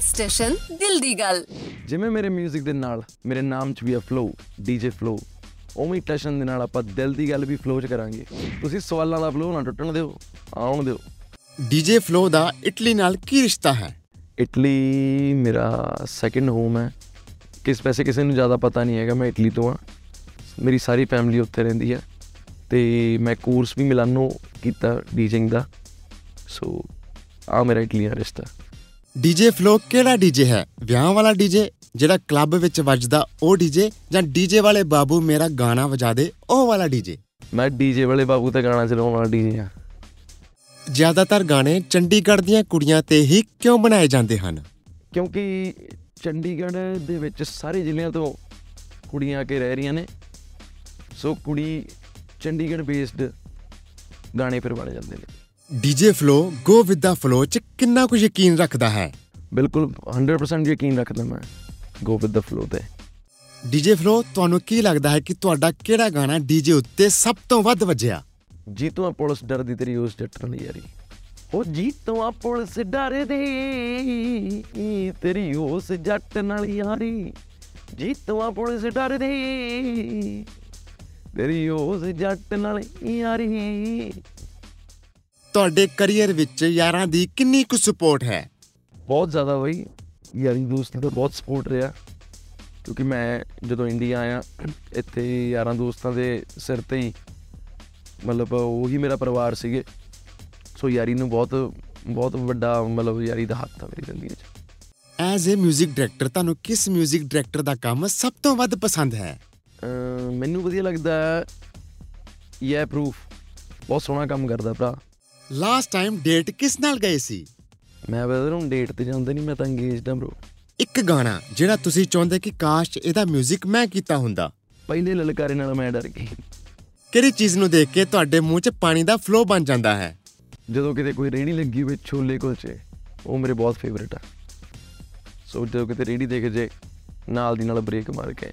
Station ਦਿਲ ਦੀ ਗੱਲ ਜਿਵੇਂ ਮੇਰੇ 뮤직 ਦੇ ਨਾਲ ਮੇਰੇ ਨਾਮ 'ਚ ਵੀ ਆ ਫਲੋ ਡੀਜੇ ਫਲੋ ਉਵੇਂ ਹੀ ਟਸ਼ਨ ਦੇ ਨਾਲ ਆਪਾਂ ਦਿਲ ਦੀ ਗੱਲ ਵੀ ਫਲੋ 'ਚ ਕਰਾਂਗੇ। ਤੁਸੀਂ ਸਵਾਲਾਂ ਦਾ ਫਲੋ ਨਾ ਟੁੱਟਣ ਦਿਓ ਆਉਣ ਦਿਓ। ਡੀਜੇ ਫਲੋ ਦਾ ਇਟਲੀ ਨਾਲ ਕੀ ਰਿਸ਼ਤਾ ਹੈ? ਇਟਲੀ ਮੇਰਾ ਸੈਕੰਡ ਹੋਮ ਹੈ। ਕਿਸ ਵੈਸੇ ਕਿਸੇ ਨੂੰ ਜ਼ਿਆਦਾ ਪਤਾ ਨਹੀਂ ਹੈਗਾ ਮੈਂ ਇਟਲੀ ਤੋਂ ਆ ਮੇਰੀ ਸਾਰੀ ਫੈਮਿਲੀ ਉੱਥੇ ਰਹਿੰਦੀ ਹੈ। ਤੇ ਮੈਂ ਕੋਰਸ ਵੀ ਮਿਲਾਨੋ ਕੀਤਾ ਡੀਜਿੰਗ ਦਾ। ਸੋ ਆ ਮੇਰਾ ਇਟਲੀ ਨਾਲ ਰਿਸ਼ਤਾ। ਡੀਜੇ ਫਲੋ ਕਿਹੜਾ ਡੀਜੇ ਹੈ? ਵਿਆਹ ਵਾਲਾ ਡੀਜੇ ਜਿਹੜਾ ਕਲੱਬ ਵਿੱਚ ਵੱਜਦਾ ਉਹ ਡੀਜੇ ਜਾਂ ਡੀਜੇ ਵਾਲੇ ਬਾਬੂ ਮੇਰਾ ਗਾਣਾ ਵਜਾ ਦੇ ਉਹ ਵਾਲਾ ਡੀਜੇ ਮੈਂ ਡੀਜੇ ਵਾਲੇ ਬਾਬੂ ਤੇ ਗਾਣਾ ਚਲਾਉਣ ਵਾਲਾ ਡੀਜੇ ਆ ਜ਼ਿਆਦਾਤਰ ਗਾਣੇ ਚੰਡੀਗੜ੍ਹ ਦੀਆਂ ਕੁੜੀਆਂ ਤੇ ਹੀ ਕਿਉਂ ਬਣਾਏ ਜਾਂਦੇ ਹਨ? ਕਿਉਂਕਿ ਚੰਡੀਗੜ੍ਹ ਦੇ ਵਿੱਚ ਸਾਰੇ ਜ਼ਿਲ੍ਹਿਆਂ ਤੋਂ ਕੁੜੀਆਂ ਆ ਕੇ ਰਹਿ ਰਹੀਆਂ ਨੇ। ਸੋ ਕੁੜੀ ਚੰਡੀਗੜ੍ਹ ਬੇਸਡ ਗਾਣੇ ਫਿਰ ਬਣ ਜਾਂਦੇ ਨੇ। DJ Flow go with the flow ਚ ਕਿੰਨਾ ਕੁ ਯਕੀਨ ਰੱਖਦਾ ਹੈ? ਬਿਲਕੁਲ 100% ਯਕੀਨ ਰੱਖਦਾ ਮੈਂ ਗੋ ਵਿਦ ਦਾ ਫਲੋ ਤੇ। ਡੀਜੇ ਫਲੋ ਤੁਹਾਨੂੰ ਕੀ ਲੱਗਦਾ ਹੈ ਕਿ ਤੁਹਾਡਾ ਕਿਹੜਾ ਗਾਣਾ ਡੀਜੇ ਉੱਤੇ ਸਭ ਤੋਂ ਵੱਧ ਵੱਜਿਆ? ਜੀਤੋਂ ਆ ਪੁਲਿਸ ਡਰਦੀ ਤੇਰੀ ਉਸ ਜੱਟ ਨਾਲ ਯਾਰੀ। ਉਹ ਜੀਤੋਂ ਆ ਪੁਲਿਸ ਡਰਦੀ ਤੇਰੀ ਉਸ ਜੱਟ ਨਾਲ ਯਾਰੀ। ਜੀਤੋਂ ਆ ਪੁਲਿਸ ਡਰਦੀ ਤੇਰੀ ਉਸ ਜੱਟ ਨਾਲ ਯਾਰੀ। ਤੁਹਾਡੇ ਕੈਰੀਅਰ ਵਿੱਚ ਯਾਰਾਂ ਦੀ ਕਿੰਨੀ ਕੁ ਸਪੋਰਟ ਹੈ ਬਹੁਤ ਜ਼ਿਆਦਾ ਬਈ ਯਾਰੀ ਦੋਸਤਾਂ ਦਾ ਬਹੁਤ ਸਪੋਰਟ ਰਿਹਾ ਕਿਉਂਕਿ ਮੈਂ ਜਦੋਂ ਇੰਡੀਆ ਆਇਆ ਇੱਥੇ ਯਾਰਾਂ ਦੋਸਤਾਂ ਦੇ ਸਿਰ ਤੇ ਹੀ ਮਤਲਬ ਉਹੀ ਮੇਰਾ ਪਰਿਵਾਰ ਸੀਗੇ ਸੋ ਯਾਰੀ ਨੂੰ ਬਹੁਤ ਬਹੁਤ ਵੱਡਾ ਮਤਲਬ ਯਾਰੀ ਦਾ ਹੱਥ ਆ ਮੇਰੀ ਜ਼ਿੰਦਗੀ 'ਚ ਐਜ਼ ਅ 뮤직 ਡਾਇਰੈਕਟਰ ਤੁਹਾਨੂੰ ਕਿਸ 뮤직 ਡਾਇਰੈਕਟਰ ਦਾ ਕੰਮ ਸਭ ਤੋਂ ਵੱਧ ਪਸੰਦ ਹੈ ਅਮ ਮੈਨੂੰ ਵਧੀਆ ਲੱਗਦਾ ਇਹ ਪ੍ਰੂਫ ਬਹੁਤ ਸੋਹਣਾ ਕੰਮ ਕਰਦਾ ਭਰਾ ਲਾਸਟ ਟਾਈਮ ਡੇਟ ਕਿਸ ਨਾਲ ਗਏ ਸੀ? ਮੈਂ ਬ੍ਰਦਰ ਹੁਣ ਡੇਟ ਤੇ ਜਾਂਦਾ ਨਹੀਂ ਮੈਂ ਤਾਂ ਅੰਗੇਜਡ ਹਾਂ bro ਇੱਕ ਗਾਣਾ ਜਿਹੜਾ ਤੁਸੀਂ ਚਾਹੁੰਦੇ ਕਿ ਕਾਸ਼ ਇਹਦਾ 뮤직 ਮੈਂ ਕੀਤਾ ਹੁੰਦਾ। ਪਹਿਲੇ ਲਲਕਾਰੇ ਨਾਲ ਮੈਂ ਡਰ ਗਈ। ਕਿਹੜੀ ਚੀਜ਼ ਨੂੰ ਦੇਖ ਕੇ ਤੁਹਾਡੇ ਮੂੰਹ 'ਚ ਪਾਣੀ ਦਾ ਫਲੋ ਬਣ ਜਾਂਦਾ ਹੈ? ਜਦੋਂ ਕਿਤੇ ਕੋਈ ਰੇਹੜੀ ਲੱਗੀ ਹੋਵੇ ਛੋਲੇ ਕੁਲਚੇ ਉਹ ਮੇਰੇ ਬਹੁਤ ਫੇਵਰਿਟ ਆ। ਸੋ ਜਦੋਂ ਕਿਤੇ ਰੇਹੜੀ ਦੇਖ ਜੇ ਨਾਲ ਦੀ ਨਾਲ ਬ੍ਰੇਕ ਮਾਰ ਕੇ।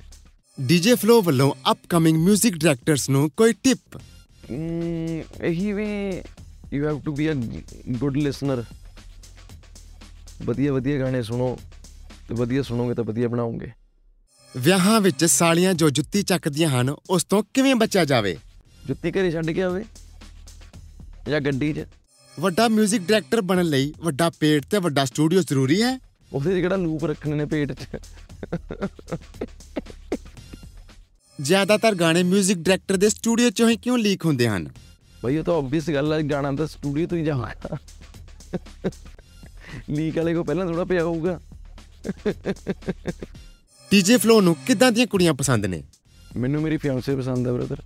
ਡੀਜੇ ਫਲੋ ਵੱਲੋਂ ਅਪਕਮਿੰਗ 뮤직 ਡਾਇਰੈਕਟਰਸ ਨੂੰ ਕੋਈ ਟਿਪ ਇਹੀ ਵੀ you have to be a good listener ਵਧੀਆ ਵਧੀਆ ਗਾਣੇ ਸੁਣੋ ਤੇ ਵਧੀਆ ਸੁਣੋਗੇ ਤਾਂ ਵਧੀਆ ਬਣਾਓਗੇ ਵਿਆਹਾਂ ਵਿੱਚ ਸਾਲੀਆਂ ਜੋ ਜੁੱਤੀ ਚੱਕਦੀਆਂ ਹਨ ਉਸ ਤੋਂ ਕਿਵੇਂ ਬਚਿਆ ਜਾਵੇ ਜੁੱਤੀ ਘਰੇ ਛੱਡ ਕੇ ਆਵੇ ਜਾਂ ਗੱਡੀ 'ਚ ਵੱਡਾ 뮤직 ਡਾਇਰੈਕਟਰ ਬਣਨ ਲਈ ਵੱਡਾ ਪੇਟ ਤੇ ਵੱਡਾ ਸਟੂਡੀਓ ਜ਼ਰੂਰੀ ਹੈ ਉਹਦੇ 'ਚ ਕਿਹੜਾ ਲੂਪ ਰੱਖਣੇ ਨੇ ਪੇਟ 'ਚ ਜ਼ਿਆਦਾਤਰ ਗਾਣੇ 뮤직 ਡਾਇਰੈਕਟਰ ਦੇ ਸਟੂਡੀਓ 'ਚੋਂ ਹੀ ਕਿਉਂ ਲੀਕ ਹੁੰਦੇ ਹਨ ਬਈ ਉਹ ਤਾਂ ਆਬਵੀਅਸ ਗੱਲ ਹੈ ਗਾਣਾ ਤਾਂ ਸਟੂਡੀਓ ਤੋਂ ਹੀ ਜਾਣਾ ਲੀਕ ਵਾਲੇ ਕੋ ਪਹਿਲਾਂ ਥੋੜਾ ਪਿਆ ਹੋਊਗਾ। ਡੀਜੇ ਫਲੋ ਨੂੰ ਕਿੱਦਾਂ ਦੀਆਂ ਕੁੜੀਆਂ ਪਸੰਦ ਨੇ? ਮੈਨੂੰ ਮੇਰੀ ਫਿਆਂਸੇ ਪਸੰਦ ਹੈ ਬ੍ਰਦਰ